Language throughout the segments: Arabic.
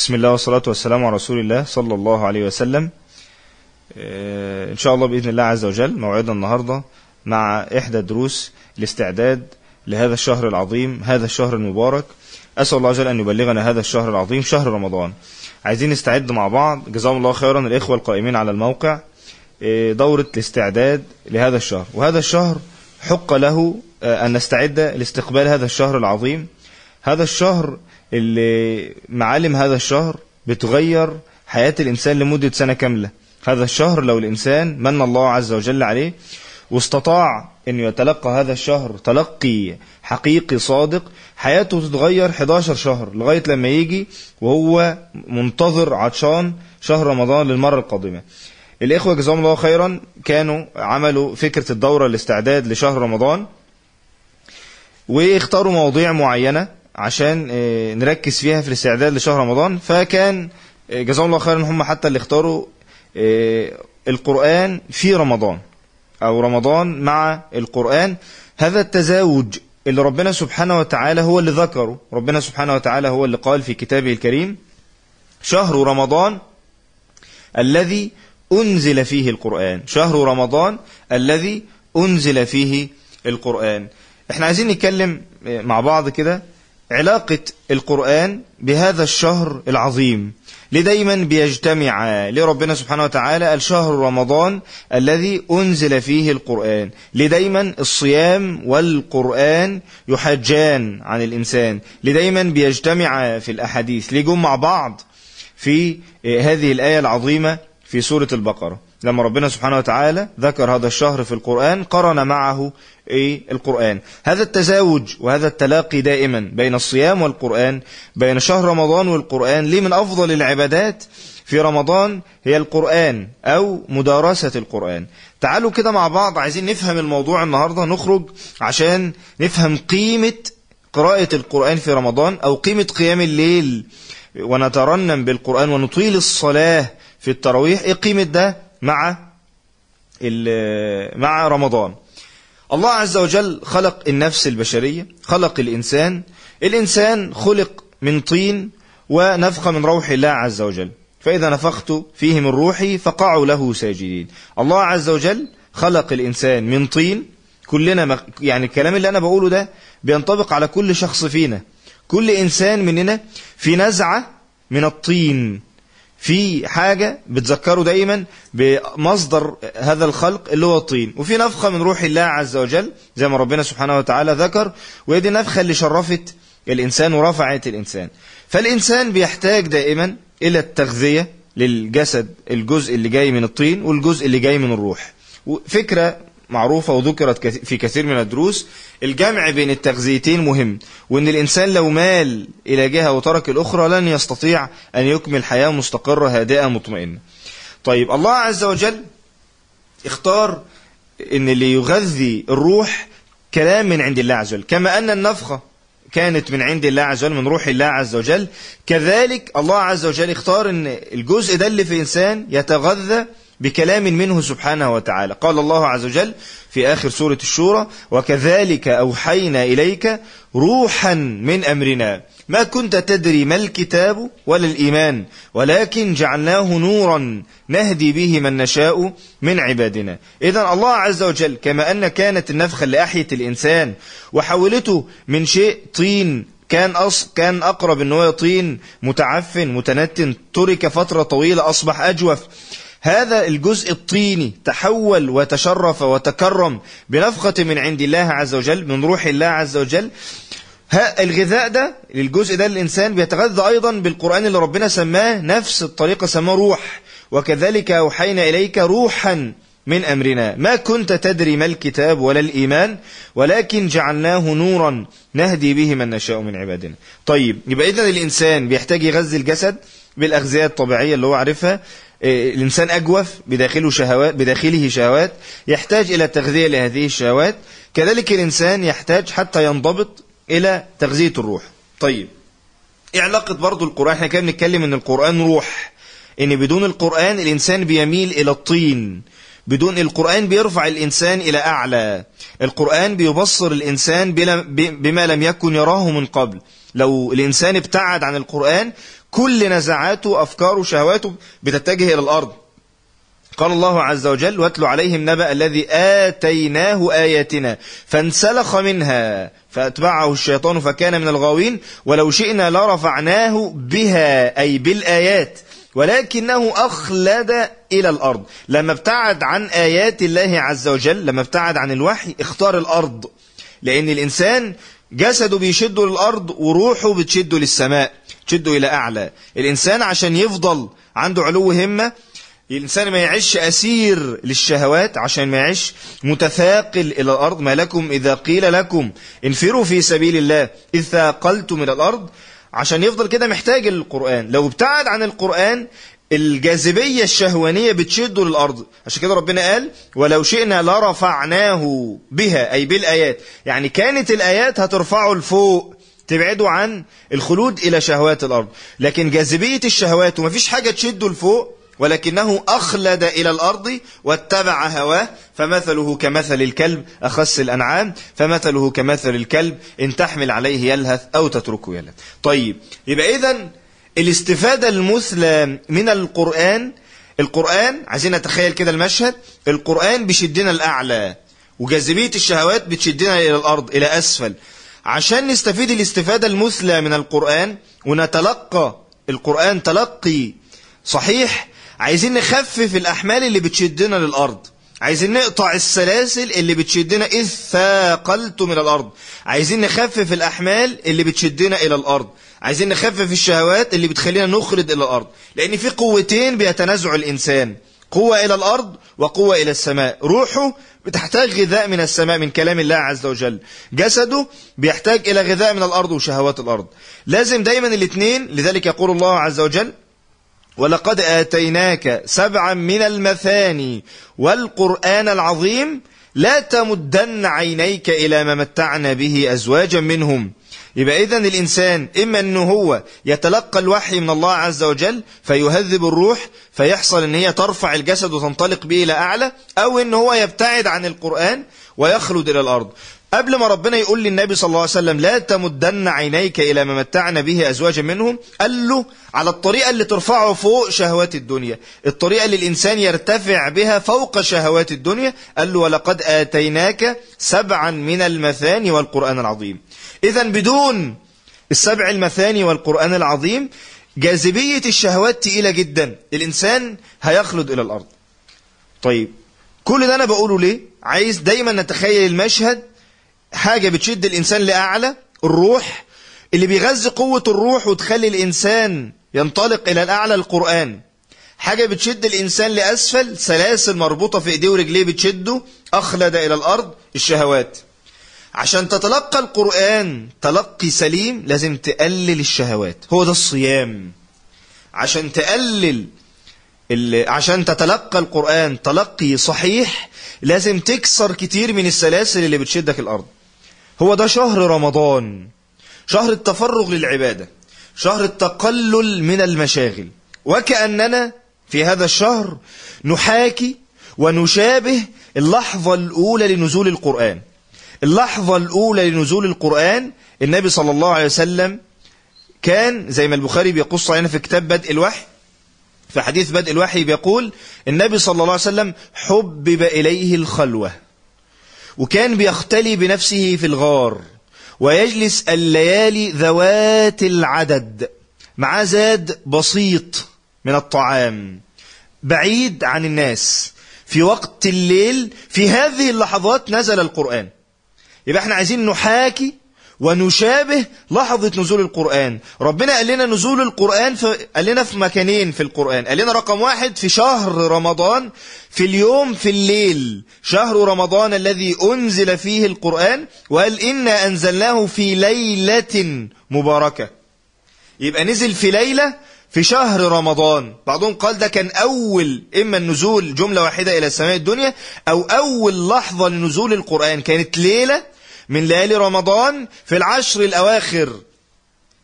بسم الله والصلاة والسلام على رسول الله صلى الله عليه وسلم. إن شاء الله بإذن الله عز وجل موعدنا النهاردة مع إحدى دروس الاستعداد لهذا الشهر العظيم هذا الشهر المبارك. أسأل الله عز وجل أن يبلغنا هذا الشهر العظيم شهر رمضان. عايزين نستعد مع بعض. جزاهم الله خيرا الإخوة القائمين على الموقع. دورة الاستعداد لهذا الشهر. وهذا الشهر حق له أن نستعد لاستقبال هذا الشهر العظيم. هذا الشهر اللي معالم هذا الشهر بتغير حياة الإنسان لمدة سنة كاملة. هذا الشهر لو الإنسان من الله عز وجل عليه واستطاع أن يتلقى هذا الشهر تلقي حقيقي صادق حياته تتغير 11 شهر لغاية لما يجي وهو منتظر عطشان شهر رمضان للمرة القادمة. الإخوة جزاهم الله خيرا. كانوا عملوا فكرة الدورة الاستعداد لشهر رمضان واختاروا مواضيع معينة. عشان نركز فيها في الاستعداد لشهر رمضان. فكان جزاهم الله خيرا هم حتى اللي اختاروا القرآن في رمضان أو رمضان مع القرآن. هذا التزاوج اللي ربنا سبحانه وتعالى هو اللي ذكره. ربنا سبحانه وتعالى هو اللي قال في كتابه الكريم شهر رمضان الذي أنزل فيه القرآن. شهر رمضان الذي أنزل فيه القرآن. إحنا عايزين نتكلم مع بعض كده. علاقة القرآن بهذا الشهر العظيم. ليه دايما بيجتمع ليه ربنا سبحانه وتعالى الشهر رمضان الذي أنزل فيه القرآن. ليه دايما الصيام والقرآن يحجان عن الإنسان. ليه دايما بيجتمع في الأحاديث. جم مع بعض في هذه الآية العظيمة في سورة البقرة. لما ربنا سبحانه وتعالى ذكر هذا الشهر في القرآن قرن معه إيه؟ القرآن. هذا التزاوج وهذا التلاقي دائما بين الصيام والقرآن بين شهر رمضان والقرآن. ليه من أفضل العبادات في رمضان هي القرآن أو مدارسة القرآن؟ تعالوا كده مع بعض عايزين نفهم الموضوع النهاردة نخرج عشان نفهم قيمة قراءة القرآن في رمضان أو قيمة قيام الليل. ونترنم بالقرآن ونطيل الصلاة في التراويح. إيه قيمة ده؟ مع مع رمضان. الله عز وجل خلق النفس البشرية خلق الإنسان. الإنسان خلق من طين ونفخ من روح الله عز وجل. فإذا نفخت فيه من روحي فقعوا له ساجدين. الله عز وجل خلق الإنسان من طين. كلنا يعني الكلام اللي أنا بقوله ده بينطبق على كل شخص فينا. كل إنسان مننا في نزعة من الطين. في حاجة بتذكره دايما بمصدر هذا الخلق اللي هو الطين. وفي نفخة من روح الله عز وجل زي ما ربنا سبحانه وتعالى ذكر وهي دي النفخة اللي شرفت الإنسان ورفعت الإنسان. فالإنسان بيحتاج دائما إلى التغذية للجسد الجزء اللي جاي من الطين والجزء اللي جاي من الروح. فكرة معروفة وذكرت في كثير من الدروس الجمع بين التغذيتين مهم وإن الإنسان لو مال إلى جهة وترك الأخرى لن يستطيع أن يكمل حياة مستقرة هادئة مطمئنة. طيب الله عز وجل اختار إن اللي يغذي الروح كلام من عند الله عز وجل كما أن النفخة كانت من عند الله عز وجل من روح الله عز وجل كذلك الله عز وجل اختار إن الجزء ده اللي في الانسان يتغذى بكلام منه سبحانه وتعالى. قال الله عز وجل في آخر سورة الشورى وكذلك أوحينا إليك روحا من أمرنا. ما كنت تدري ما الكتاب ولا الإيمان ولكن جعلناه نورا نهدي به من نشاء من عبادنا. إذا الله عز وجل كما أن كانت النفخة اللي أحيت الإنسان وحولته من شيء طين كان أص... كان أقرب أنه طين متعفن متنتن ترك فترة طويلة أصبح أجوف. هذا الجزء الطيني تحول وتشرف وتكرم بنفخة من عند الله عز وجل من روح الله عز وجل. الغذاء ده للجزء ده الإنسان بيتغذى أيضا بالقرآن اللي ربنا سماه نفس الطريقة سماه روح. وكذلك أوحينا إليك روحا من أمرنا. ما كنت تدري ما الكتاب ولا الإيمان ولكن جعلناه نورا نهدي به من نشاء من عبادنا. طيب يبقى إذن الإنسان بيحتاج يغذي الجسد بالأغذية الطبيعية اللي هو عارفها. الإنسان أجوف بداخله شهوات بداخله شهوات يحتاج إلى تغذية لهذه الشهوات. كذلك الإنسان يحتاج حتى ينضبط إلى تغذية الروح. طيب إيه علاقة برضو القرآن؟ إحنا كده بنتكلم إن القرآن روح. إن بدون القرآن الإنسان بيميل إلى الطين. بدون القرآن بيرفع الإنسان إلى أعلى. القرآن بيبصر الإنسان بما لم يكن يراه من قبل. لو الإنسان ابتعد عن القرآن كل نزعاته أفكاره شهواته بتتجه إلى الأرض. قال الله عز وجل واتل عليهم نبأ الذي آتيناه آياتنا فانسلخ منها فأتبعه الشيطان فكان من الغاوين ولو شئنا لرفعناه بها أي بالآيات ولكنه أخلد إلى الأرض. لما ابتعد عن آيات الله عز وجل لما ابتعد عن الوحي اختار الأرض. لأن الإنسان جسده بيشده للأرض وروحه بتشده للسماء. تشده إلى أعلى. الإنسان عشان يفضل عنده علو همة الإنسان ما يعيش أسير للشهوات عشان ما يعيش متثاقل إلى الأرض. ما لكم إذا قيل لكم انفروا في سبيل الله إذ ثاقلتم إلى الأرض. عشان يفضل كده محتاج القرآن. لو ابتعد عن القرآن الجاذبية الشهوانية بتشده للأرض. عشان كده ربنا قال ولو شئنا لرفعناه بها. أي بالآيات. يعني كانت الآيات هترفعه لفوق. تبعده عن الخلود إلى شهوات الأرض. لكن جاذبية الشهوات ومفيش حاجة تشده لفوق ولكنه أخلد إلى الأرض واتبع هواه فمثله كمثل الكلب أخس الأنعام فمثله كمثل الكلب إن تحمل عليه يلهث أو تتركه يلهث. طيب يبقى إذن الاستفادة المثلى من القرآن القرآن عايزين نتخيل كده المشهد القرآن بيشدنا الأعلى وجاذبية الشهوات بتشدنا إلى الأرض إلى أسفل. عشان نستفيد الاستفادة المثلى من القرآن ونتلقى القرآن تلقي صحيح عايزين نخفف الأحمال اللي بتشدنا للأرض. عايزين نقطع السلاسل اللي بتشدنا إذ ثاقلت من الأرض. عايزين نخفف الأحمال اللي بتشدنا إلى الأرض. عايزين نخفف الشهوات اللي بتخلينا نخرج إلى الأرض. لأن في قوتين بيتنازع الإنسان قوة إلى الأرض وقوة إلى السماء. روحه بتحتاج غذاء من السماء من كلام الله عز وجل. جسده بيحتاج إلى غذاء من الأرض وشهوات الأرض. لازم دايما الاثنين لذلك يقول الله عز وجل ولقد آتيناك سبعا من المثاني والقرآن العظيم لا تمدن عينيك إلى ما متعنا به أزواجا منهم. يبقى إذن الإنسان إما أنه هو يتلقى الوحي من الله عز وجل فيهذب الروح فيحصل أن هي ترفع الجسد وتنطلق به إلى أعلى أو أنه هو يبتعد عن القرآن ويخلد إلى الأرض. قبل ما ربنا يقول للنبي صلى الله عليه وسلم لا تمدن عينيك إلى ما متعنا به أزواجا منهم قال له على الطريقة اللي ترفعه فوق شهوات الدنيا. الطريقة اللي الإنسان يرتفع بها فوق شهوات الدنيا قال له ولقد آتيناك سبعا من المثاني والقرآن العظيم. إذا بدون السبع المثاني والقرآن العظيم جاذبية الشهوات تقيلة جدا. الإنسان هيخلد إلى الأرض. طيب كل ده أنا بقوله ليه؟ عايز دايما نتخيل المشهد حاجة بتشد الإنسان لأعلى الروح. اللي بيغذي قوة الروح وتخلي الإنسان ينطلق إلى الأعلى القرآن. حاجة بتشد الإنسان لأسفل سلاسل مربوطة في إيديه ورجليه بتشده أخلد إلى الأرض الشهوات. عشان تتلقى القرآن تلقي سليم لازم تقلل الشهوات. هو ده الصيام. عشان تقلل عشان تتلقى القرآن تلقي صحيح لازم تكسر كتير من السلاسل اللي بتشدك الأرض. هو ده شهر رمضان. شهر التفرغ للعبادة. شهر التقلل من المشاغل. وكأننا في هذا الشهر نحاكي ونشابه اللحظة الأولى لنزول القرآن. اللحظة الأولى لنزول القرآن النبي صلى الله عليه وسلم كان زي ما البخاري بيقص علينا في كتاب بدء الوحي في حديث بدء الوحي بيقول النبي صلى الله عليه وسلم حبب إليه الخلوة. وكان بيختلي بنفسه في الغار ويجلس الليالي ذوات العدد مع زاد بسيط من الطعام بعيد عن الناس. في وقت الليل في هذه اللحظات نزل القرآن. يبقى إحنا عايزين نحاكي ونشابه لحظة نزول القرآن. ربنا قال لنا نزول القرآن قال لنا في مكانين في القرآن. قال لنا رقم واحد في شهر رمضان في اليوم في الليل. شهر رمضان الذي أنزل فيه القرآن وقال إنا أنزلناه في ليلة مباركة. يبقى نزل في ليلة في شهر رمضان. بعضهم قال ده كان أول إما النزول جملة واحدة إلى السماء الدنيا أو أول لحظة لنزول القرآن. كانت ليلة من ليالي رمضان في العشر الأواخر.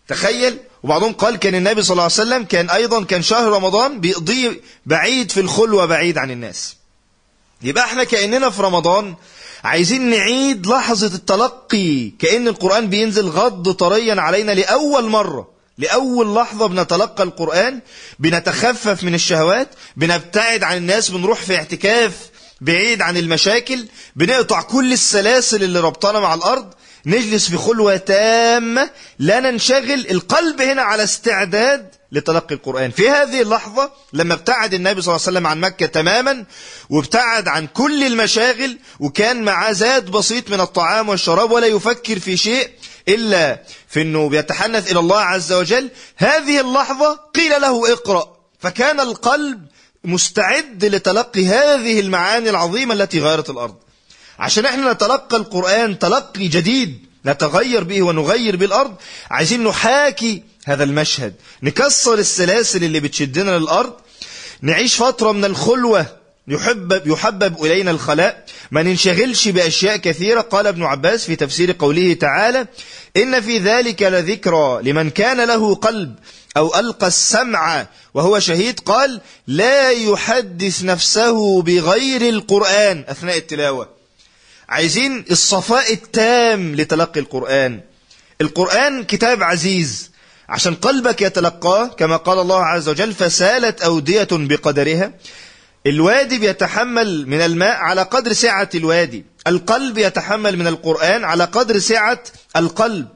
تخيل؟ وبعضهم قال كان النبي صلى الله عليه وسلم كان أيضا كان شهر رمضان بيقضيه بعيد في الخلوة بعيد عن الناس. يبقى إحنا كأننا في رمضان عايزين نعيد لحظة التلقي كأن القرآن بينزل غض طريا علينا لأول مرة. لأول لحظة بنتلقى القرآن بنتخفف من الشهوات بنبتعد عن الناس بنروح في اعتكاف بعيد عن المشاكل بنقطع كل السلاسل اللي ربطنا مع الأرض نجلس في خلوة تامة لا ننشغل القلب هنا على استعداد لتلقي القرآن. في هذه اللحظة لما ابتعد النبي صلى الله عليه وسلم عن مكة تماما وابتعد عن كل المشاغل وكان معاه زاد بسيط من الطعام والشراب ولا يفكر في شيء إلا في أنه بيتحنث إلى الله عز وجل هذه اللحظة قيل له اقرأ. فكان القلب مستعد لتلقي هذه المعاني العظيمة التي غيرت الأرض. عشان إحنا نتلقى القرآن تلقي جديد نتغير به ونغير به الأرض عايزين نحاكي هذا المشهد نكسر السلاسل اللي بتشدنا للأرض نعيش فترة من الخلوة يحبب, يحبب إلينا الخلاء. ما ننشغلش بأشياء كثيرة قال ابن عباس في تفسير قوله تعالى إن في ذلك لذكرى لمن كان له قلب أو ألقى السمع وهو شهيد قال لا يحدث نفسه بغير القرآن أثناء التلاوة. عايزين الصفاء التام لتلقي القرآن. القرآن كتاب عزيز. عشان قلبك يتلقاه كما قال الله عز وجل فسالت أودية بقدرها. الوادي بيتحمل من الماء على قدر سعة الوادي. القلب يتحمل من القرآن على قدر سعة القلب.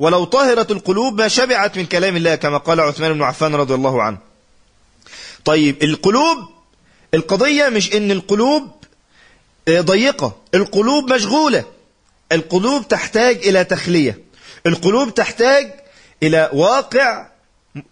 ولو طهرت القلوب ما شبعت من كلام الله كما قال عثمان بن عفان رضي الله عنه. طيب القلوب القضية مش إن القلوب ضيقة. القلوب مشغولة. القلوب تحتاج إلى تخلية. القلوب تحتاج إلى واقع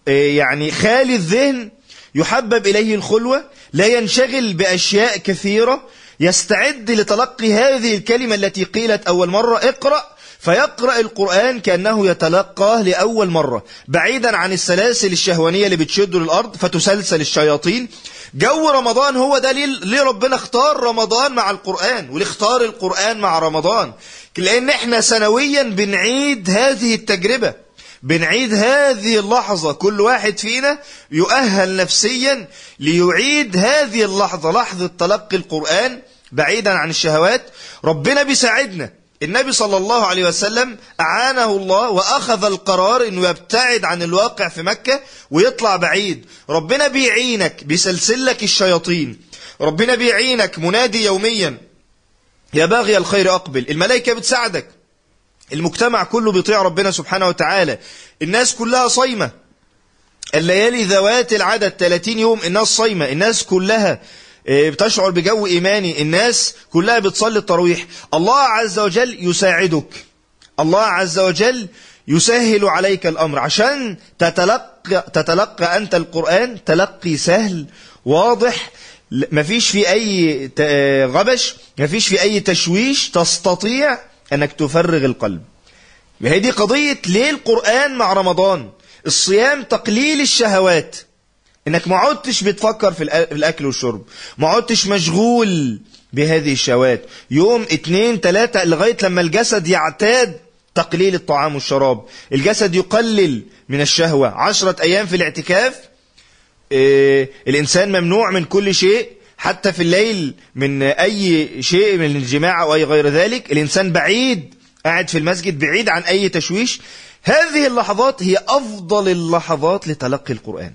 يعني خالي الذهن يحبب إليه الخلوة لا ينشغل بأشياء كثيرة. يستعد لتلقي هذه الكلمة التي قيلت أول مرة اقرأ فيقرأ القرآن كأنه يتلقاه لأول مرة. بعيدا عن السلاسل الشهوانية اللي بتشده للأرض فتسلسل الشياطين. جو رمضان هو ده ليه ربنا اختار رمضان مع القرآن وليه اختار القرآن مع رمضان. لأن إحنا سنويا بنعيد هذه التجربة. بنعيد هذه اللحظة. كل واحد فينا يؤهل نفسيا ليعيد هذه اللحظة. لحظة تلقي القرآن بعيدا عن الشهوات. ربنا بيساعدنا. النبي صلى الله عليه وسلم أعانه الله وأخذ القرار أنه يبتعد عن الواقع في مكة ويطلع بعيد. ربنا بيعينك بيسلسلك الشياطين. ربنا بيعينك منادي يوميا. يا باغي الخير أقبل. الملائكة بتساعدك. المجتمع كله بيطيع ربنا سبحانه وتعالى. الناس كلها صايمة. الليالي ذوات العدد 30 يوم الناس صايمة. الناس كلها بتشعر بجو إيماني. الناس كلها بتصلي التراويح. الله عز وجل يساعدك. الله عز وجل يسهل عليك الأمر. عشان تتلقى, تتلقى أنت القرآن تلقي سهل واضح. مفيش في أي غبش مفيش في أي تشويش تستطيع أنك تفرغ القلب. هي دي قضية ليه القرآن مع رمضان؟ الصيام تقليل الشهوات. إنك ما عدتش بتفكر في الأكل والشرب ما عدتش مشغول بهذه الشهوات. يوم اتنين تلاتة لغاية لما الجسد يعتاد تقليل الطعام والشراب. الجسد يقلل من الشهوة. عشرة أيام في الاعتكاف إيه الإنسان ممنوع من كل شيء حتى في الليل من أي شيء من الجماع أو أي غير ذلك. الإنسان بعيد قاعد في المسجد بعيد عن أي تشويش. هذه اللحظات هي أفضل اللحظات لتلقي القرآن.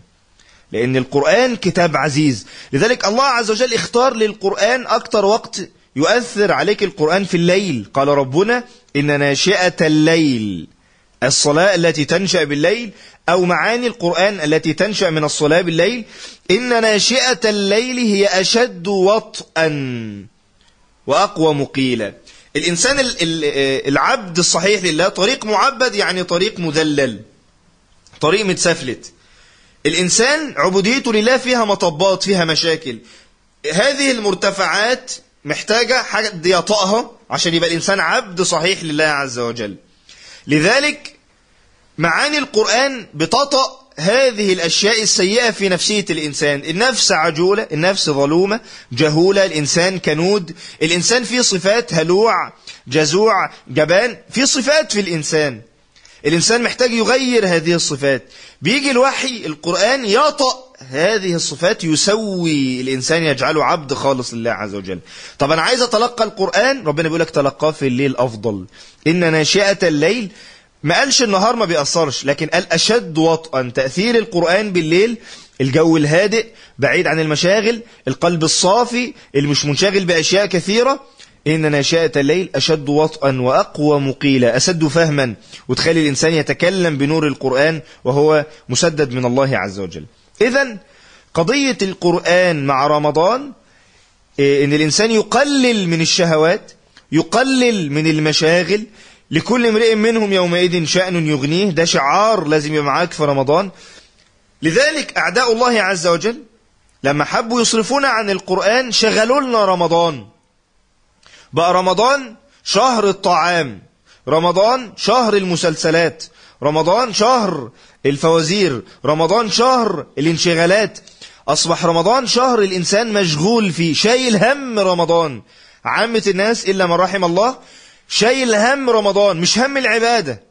لأن القرآن كتاب عزيز. لذلك الله عز وجل اختار للقرآن أكتر وقت يؤثر عليك القرآن في الليل. قال ربنا إن ناشئة الليل الصلاة التي تنشأ بالليل أو معاني القرآن التي تنشأ من الصلاة بالليل إن ناشئة الليل هي أشد وطئا وأقوى مقيلا. الإنسان العبد الصحيح لله طريق معبد يعني طريق مذلل طريق متسفلت. الإنسان عبوديته لله فيها مطبات فيها مشاكل. هذه المرتفعات محتاجة حد يطأها عشان يبقى الإنسان عبد صحيح لله عز وجل. لذلك معاني القرآن بتطأ هذه الأشياء السيئة في نفسية الإنسان. النفس عجولة النفس ظلومة جهولة الإنسان كنود. الإنسان فيه صفات هلوع جزوع جبان في صفات في الإنسان. الإنسان محتاج يغير هذه الصفات. بيجي الوحي القرآن يطأ هذه الصفات يسوي الإنسان يجعله عبد خالص لله عز وجل. طب أنا عايز أتلقى القرآن؟ ربنا بيقول لك تلقاه في الليل أفضل. إن ناشئة الليل ما قالش النهار ما بيأثرش لكن قال أشد وطئا. تأثير القرآن بالليل الجو الهادئ بعيد عن المشاغل القلب الصافي اللي مش منشغل بأشياء كثيرة. إن ناشئة الليل أشد وطئا وأقوى مقيلا. أسد فهما. وتخلي الإنسان يتكلم بنور القرآن وهو مسدد من الله عز وجل. إذا قضية القرآن مع رمضان إن الإنسان يقلل من الشهوات يقلل من المشاغل لكل امرئ منهم يومئذ شأن يغنيه ده شعار لازم يبقى معاك في رمضان. لذلك أعداء الله عز وجل لما حبوا يصرفونا عن القرآن شغلوا لنا رمضان. بقى رمضان شهر الطعام رمضان شهر المسلسلات رمضان شهر الفوازير رمضان شهر الانشغالات أصبح رمضان شهر الإنسان مشغول فيه شايل هم رمضان. عامة الناس إلا من رحم الله شايل هم رمضان مش هم العبادة.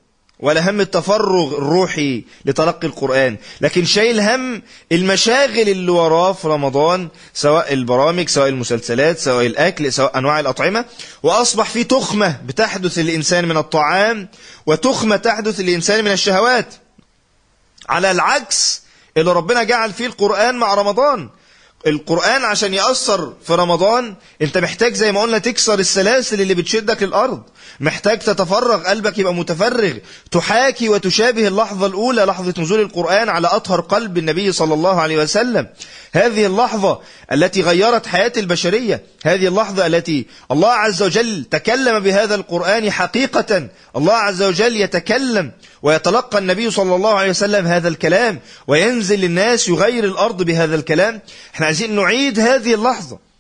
ولا هم التفرغ الروحي لتلقي القرآن. لكن شايل هم المشاغل اللي وراه في رمضان سواء البرامج سواء المسلسلات سواء الأكل سواء أنواع الأطعمة وأصبح في تخمة بتحدث للإنسان من الطعام وتخمة تحدث للإنسان من الشهوات. على العكس اللي ربنا جعل فيه القرآن مع رمضان. القرآن عشان يأثر في رمضان انت محتاج زي ما قلنا تكسر السلاسل اللي بتشدك للأرض. محتاج تتفرغ قلبك يبقى متفرغ تحاكي وتشابه اللحظة الأولى لحظة نزول القرآن على أطهر قلب النبي صلى الله عليه وسلم. هذه اللحظة التي غيرت حياة البشرية هذه اللحظة التي الله عز وجل تكلم بهذا القرآن حقيقة. الله عز وجل يتكلم ويتلقى النبي صلى الله عليه وسلم هذا الكلام وينزل للناس يغير الأرض بهذا الكلام. إحنا عايزين نعيد هذه اللحظة.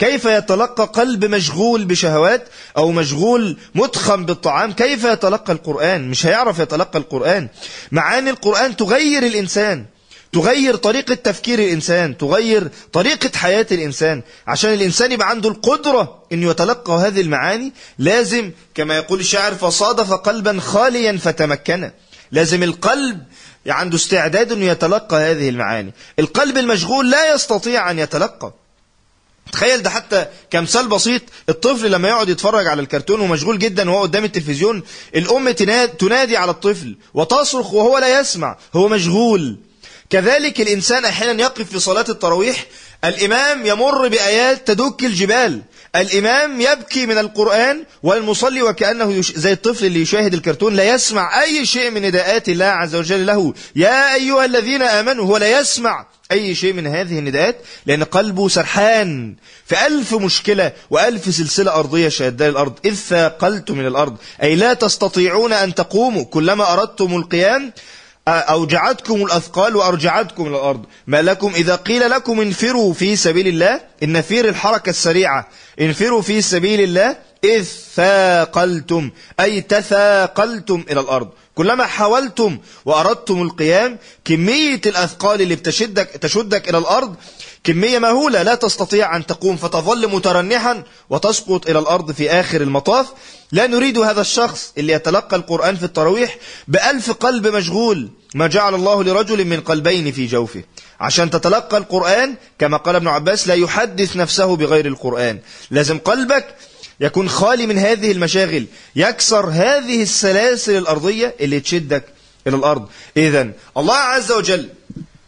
كيف يتلقى قلب مشغول بشهوات أو مشغول متخم بالطعام؟ كيف يتلقى القرآن؟ مش هيعرف يتلقى القرآن. معاني القرآن تغير الإنسان تغير طريقة تفكير الإنسان تغير طريقة حياة الإنسان. عشان الإنسان يبقى عنده القدرة أن يتلقى هذه المعاني لازم كما يقول الشاعر فصادف قلبا خاليا فتمكن. لازم القلب عنده استعداد أنه يتلقى هذه المعاني. القلب المشغول لا يستطيع أن يتلقى. تخيل ده حتى كمثال بسيط الطفل لما يقعد يتفرج على الكرتون ومشغول جدا وهو قدام التلفزيون الأم تنادي على الطفل وتصرخ وهو لا يسمع هو مشغول. كذلك الإنسان أحيانا يقف في صلاة التراويح الإمام يمر بآيات تدك الجبال. الإمام يبكي من القرآن والمصلي وكأنه يش... زي الطفل اللي يشاهد الكرتون لا يسمع أي شيء من نداءات الله عز وجل له. يا أيها الذين آمنوا هو لا يسمع أي شيء من هذه النداءات لأن قلبه سرحان. في ألف مشكلة وألف سلسلة أرضية شهدها الأرض إذ ثاقلت من الأرض. أي لا تستطيعون أن تقوموا. كلما أردتم القيام أوجعتكم الأثقال وأرجعتكم إلى الأرض. ما لكم إذا قيل لكم انفروا في سبيل الله النفير الحركة السريعة. انفروا في سبيل الله إذ ثاقلتم أي تثاقلتم إلى الأرض. كلما حاولتم وأردتم القيام كمية الأثقال اللي بتشدك تشدك إلى الأرض كمية مهولة. لا تستطيع أن تقوم فتظل مترنحا وتسقط إلى الأرض في آخر المطاف. لا نريد هذا الشخص اللي يتلقى القرآن في التراويح بألف قلب مشغول ما جعل الله لرجل من قلبين في جوفه. عشان تتلقى القرآن كما قال ابن عباس لا يحدث نفسه بغير القرآن. لازم قلبك يكون خالي من هذه المشاغل يكسر هذه السلاسل الأرضية اللي تشدك إلى الأرض. إذا الله عز وجل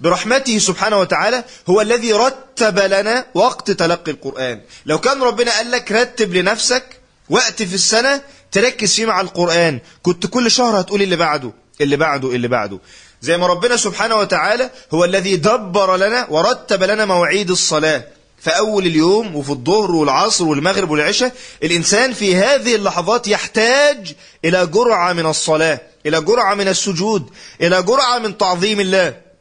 برحمته سبحانه وتعالى هو الذي رتب لنا وقت تلقي القرآن. لو كان ربنا قال لك رتب لنفسك وقت في السنة تركز فيه مع القرآن. كنت كل شهر هتقول اللي بعده؟ اللي بعده؟ اللي بعده؟ زي ما ربنا سبحانه وتعالى هو الذي دبر لنا ورتب لنا مواعيد الصلاة. في أول اليوم وفي الظهر والعصر والمغرب والعشاء الإنسان في هذه اللحظات يحتاج إلى جرعة من الصلاة إلى جرعة من السجود إلى جرعة من تعظيم الله.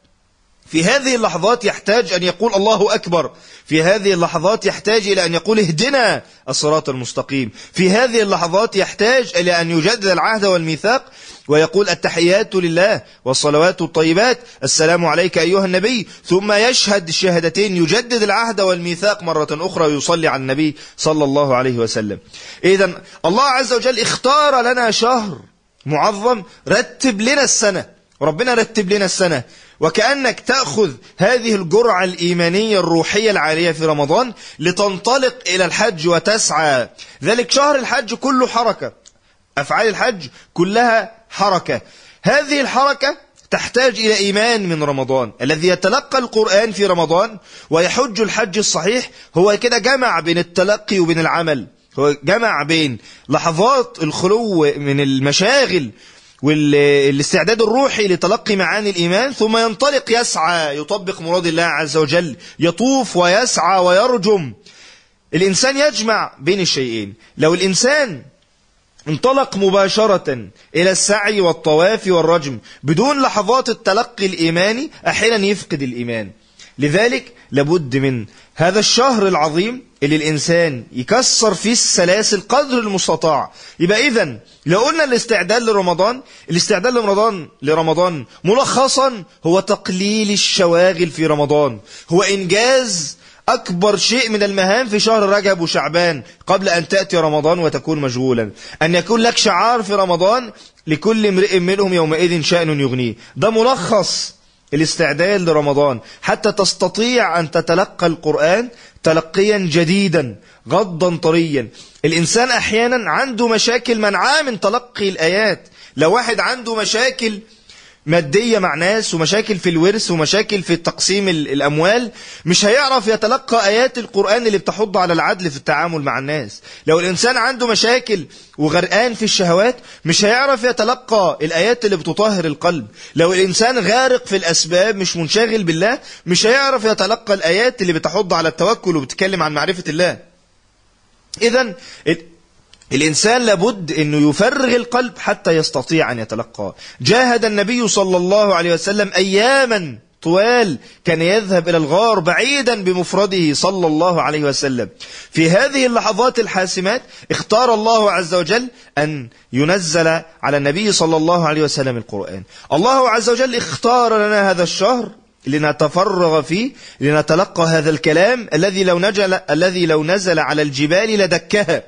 في هذه اللحظات يحتاج أن يقول الله أكبر. في هذه اللحظات يحتاج إلى أن يقول اهدنا الصراط المستقيم. في هذه اللحظات يحتاج إلى أن يجدد العهد والميثاق ويقول التحيات لله والصلوات الطيبات. السلام عليك أيها النبي. ثم يشهد الشهادتين. يجدد العهد والميثاق مرة أخرى ويصلي على النبي صلى الله عليه وسلم. إذا الله عز وجل اختار لنا شهر معظم. رتب لنا السنة. ربنا رتب لنا السنة. وكأنك تأخذ هذه الجرعة الإيمانية الروحية العالية في رمضان لتنطلق إلى الحج وتسعى. ذلك شهر الحج كله حركة. أفعال الحج كلها حركة. هذه الحركة تحتاج إلى إيمان من رمضان. الذي يتلقى القرآن في رمضان ويحج الحج الصحيح هو كده جمع بين التلقي وبين العمل. هو جمع بين لحظات الخلو من المشاغل والاستعداد الروحي لتلقي معاني الإيمان ثم ينطلق يسعى يطبق مراد الله عز وجل يطوف ويسعى ويرجم. الإنسان يجمع بين الشيئين. لو الإنسان انطلق مباشرة إلى السعي والطواف والرجم بدون لحظات التلقي الإيماني أحيانا يفقد الإيمان. لذلك لابد من هذا الشهر العظيم اللي الإنسان يكسر فيه السلاسل قدر المستطاع. يبقى إذن لو قلنا الاستعداد لرمضان الاستعداد لرمضان لرمضان ملخصا هو تقليل الشواغل في رمضان. هو إنجاز أكبر شيء من المهام في شهر رجب وشعبان قبل أن تأتي رمضان وتكون مشغولا. أن يكون لك شعار في رمضان لكل امرئ منهم يومئذ شأن يغنيه. ده ملخص. الاستعداد لرمضان. حتى تستطيع أن تتلقى القرآن تلقيا جديدا غضا طريا. الإنسان أحيانا عنده مشاكل منعاة من تلقي الآيات. لو واحد عنده مشاكل مادية مع ناس ومشاكل في الورث ومشاكل في تقسيم الأموال مش هيعرف يتلقى آيات القرآن اللي بتحض على العدل في التعامل مع الناس. لو الإنسان عنده مشاكل وغرقان في الشهوات مش هيعرف يتلقى الآيات اللي بتطهر القلب. لو الإنسان غارق في الأسباب مش منشغل بالله مش هيعرف يتلقى الآيات اللي بتحض على التوكل وبتتكلم عن معرفة الله. إذا الإنسان لابد أنه يفرغ القلب حتى يستطيع أن يتلقى. جاهد النبي صلى الله عليه وسلم أياما طوال كان يذهب إلى الغار بعيدا بمفرده صلى الله عليه وسلم. في هذه اللحظات الحاسمات اختار الله عز وجل أن ينزل على النبي صلى الله عليه وسلم القرآن. الله عز وجل اختار لنا هذا الشهر لنتفرغ فيه لنتلقى هذا الكلام الذي لو نزل الذي لو نزل على الجبال لدكها.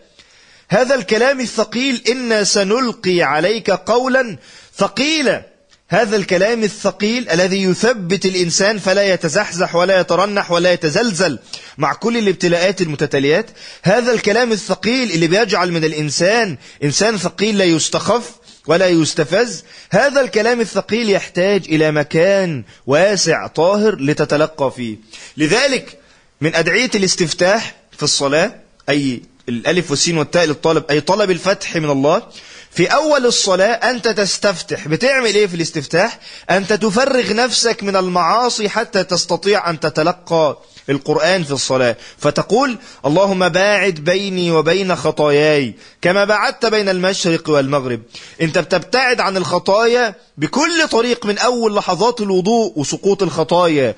هذا الكلام الثقيل إنا سنلقي عليك قولا ثقيلا. هذا الكلام الثقيل الذي يثبت الإنسان فلا يتزحزح ولا يترنح ولا يتزلزل مع كل الابتلاءات المتتاليات. هذا الكلام الثقيل اللي بيجعل من الإنسان إنسان ثقيل لا يستخف ولا يستفز. هذا الكلام الثقيل يحتاج إلى مكان واسع طاهر لتتلقى فيه. لذلك من أدعية الاستفتاح في الصلاة أي الألف والسين والتاء للطالب أي طلب الفتح من الله. في أول الصلاة أنت تستفتح. بتعمل إيه في الاستفتاح؟ أنت تفرغ نفسك من المعاصي حتى تستطيع أن تتلقى. القرآن في الصلاة. فتقول اللهم باعد بيني وبين خطاياي كما بعدت بين المشرق والمغرب. انت بتبتعد عن الخطايا بكل طريق من أول لحظات الوضوء وسقوط الخطايا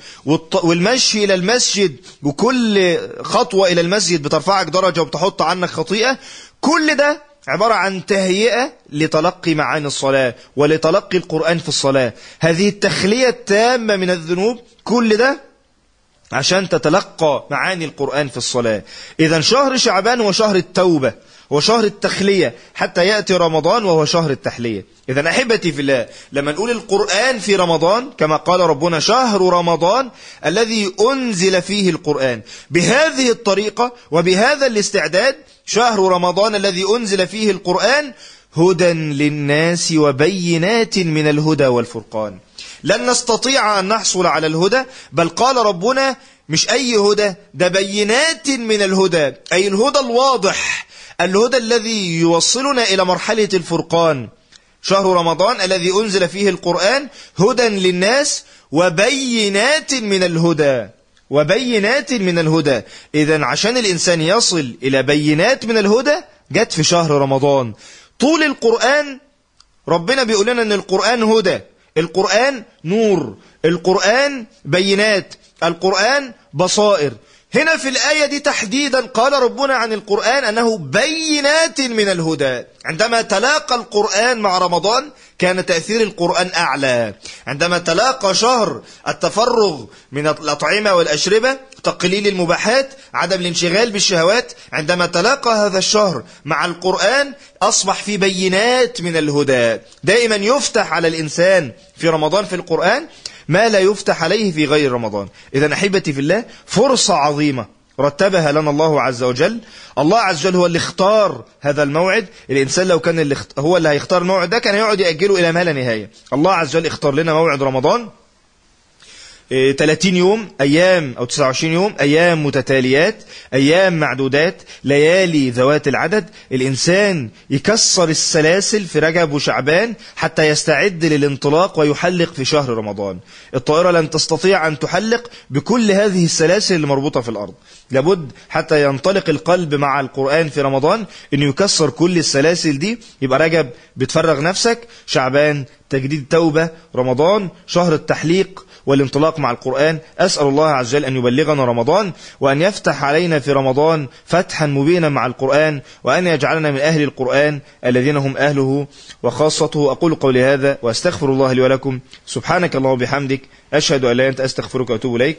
والمشي إلى المسجد وكل خطوة إلى المسجد بترفعك درجة وبتحط عنك خطيئة. كل ده عبارة عن تهيئة لتلقي معاني الصلاة ولتلقي القرآن في الصلاة. هذه التخلية التامة من الذنوب. كل ده عشان تتلقى معاني القرآن في الصلاة. إذا شهر شعبان هو شهر التوبة هو شهر التخلية حتى يأتي رمضان وهو شهر التحلية. إذا أحبتي في الله لما نقول القرآن في رمضان كما قال ربنا شهر رمضان الذي أنزل فيه القرآن. بهذه الطريقة وبهذا الاستعداد شهر رمضان الذي أنزل فيه القرآن هدى للناس وبينات من الهدى والفرقان. لن نستطيع أن نحصل على الهدى بل قال ربنا مش أي هدى ده بينات من الهدى أي الهدى الواضح الهدى الذي يوصلنا إلى مرحلة الفرقان. شهر رمضان الذي أنزل فيه القرآن هدى للناس وبينات من الهدى وبينات من الهدى. إذا عشان الإنسان يصل إلى بينات من الهدى جت في شهر رمضان. طول القرآن ربنا بيقول لنا أن القرآن هدى. القرآن نور القرآن بينات القرآن بصائر. هنا في الآية دي تحديدا قال ربنا عن القرآن أنه بينات من الهدى. عندما تلاقى القرآن مع رمضان كان تأثير القرآن أعلى. عندما تلاقى شهر التفرغ من الأطعمة والأشربة تقليل المباحات عدم الانشغال بالشهوات عندما تلاقى هذا الشهر مع القرآن أصبح في بينات من الهدى. دائما يفتح على الإنسان في رمضان في القرآن ما لا يفتح عليه في غير رمضان. إذا أحبتي في الله فرصة عظيمة رتبها لنا الله عز وجل. الله عز وجل هو اللي اختار هذا الموعد. الإنسان لو كان اللي. هو اللي هيختار الموعد ده كان يقعد يأجله إلى ما لا نهاية. الله عز وجل اختار لنا موعد رمضان. 30 يوم أيام أو 29 يوم أيام متتاليات أيام معدودات ليالي ذوات العدد. الإنسان يكسر السلاسل في رجب وشعبان حتى يستعد للانطلاق ويحلق في شهر رمضان. الطائرة لن تستطيع أن تحلق بكل هذه السلاسل اللي مربوطة في الأرض. لابد حتى ينطلق القلب مع القرآن في رمضان أنه يكسر كل السلاسل دي. يبقى رجب بتفرغ نفسك. شعبان تجديد توبة. رمضان شهر التحليق. والانطلاق مع القرآن. أسأل الله عز وجل أن يبلغنا رمضان وأن يفتح علينا في رمضان فتحا مبينا مع القرآن وأن يجعلنا من أهل القرآن الذين هم أهله. وخاصته أقول قولي هذا وأستغفر الله لي ولكم. سبحانك الله وبحمدك. أشهد أن لا أنت أستغفرك وأتوب إليك.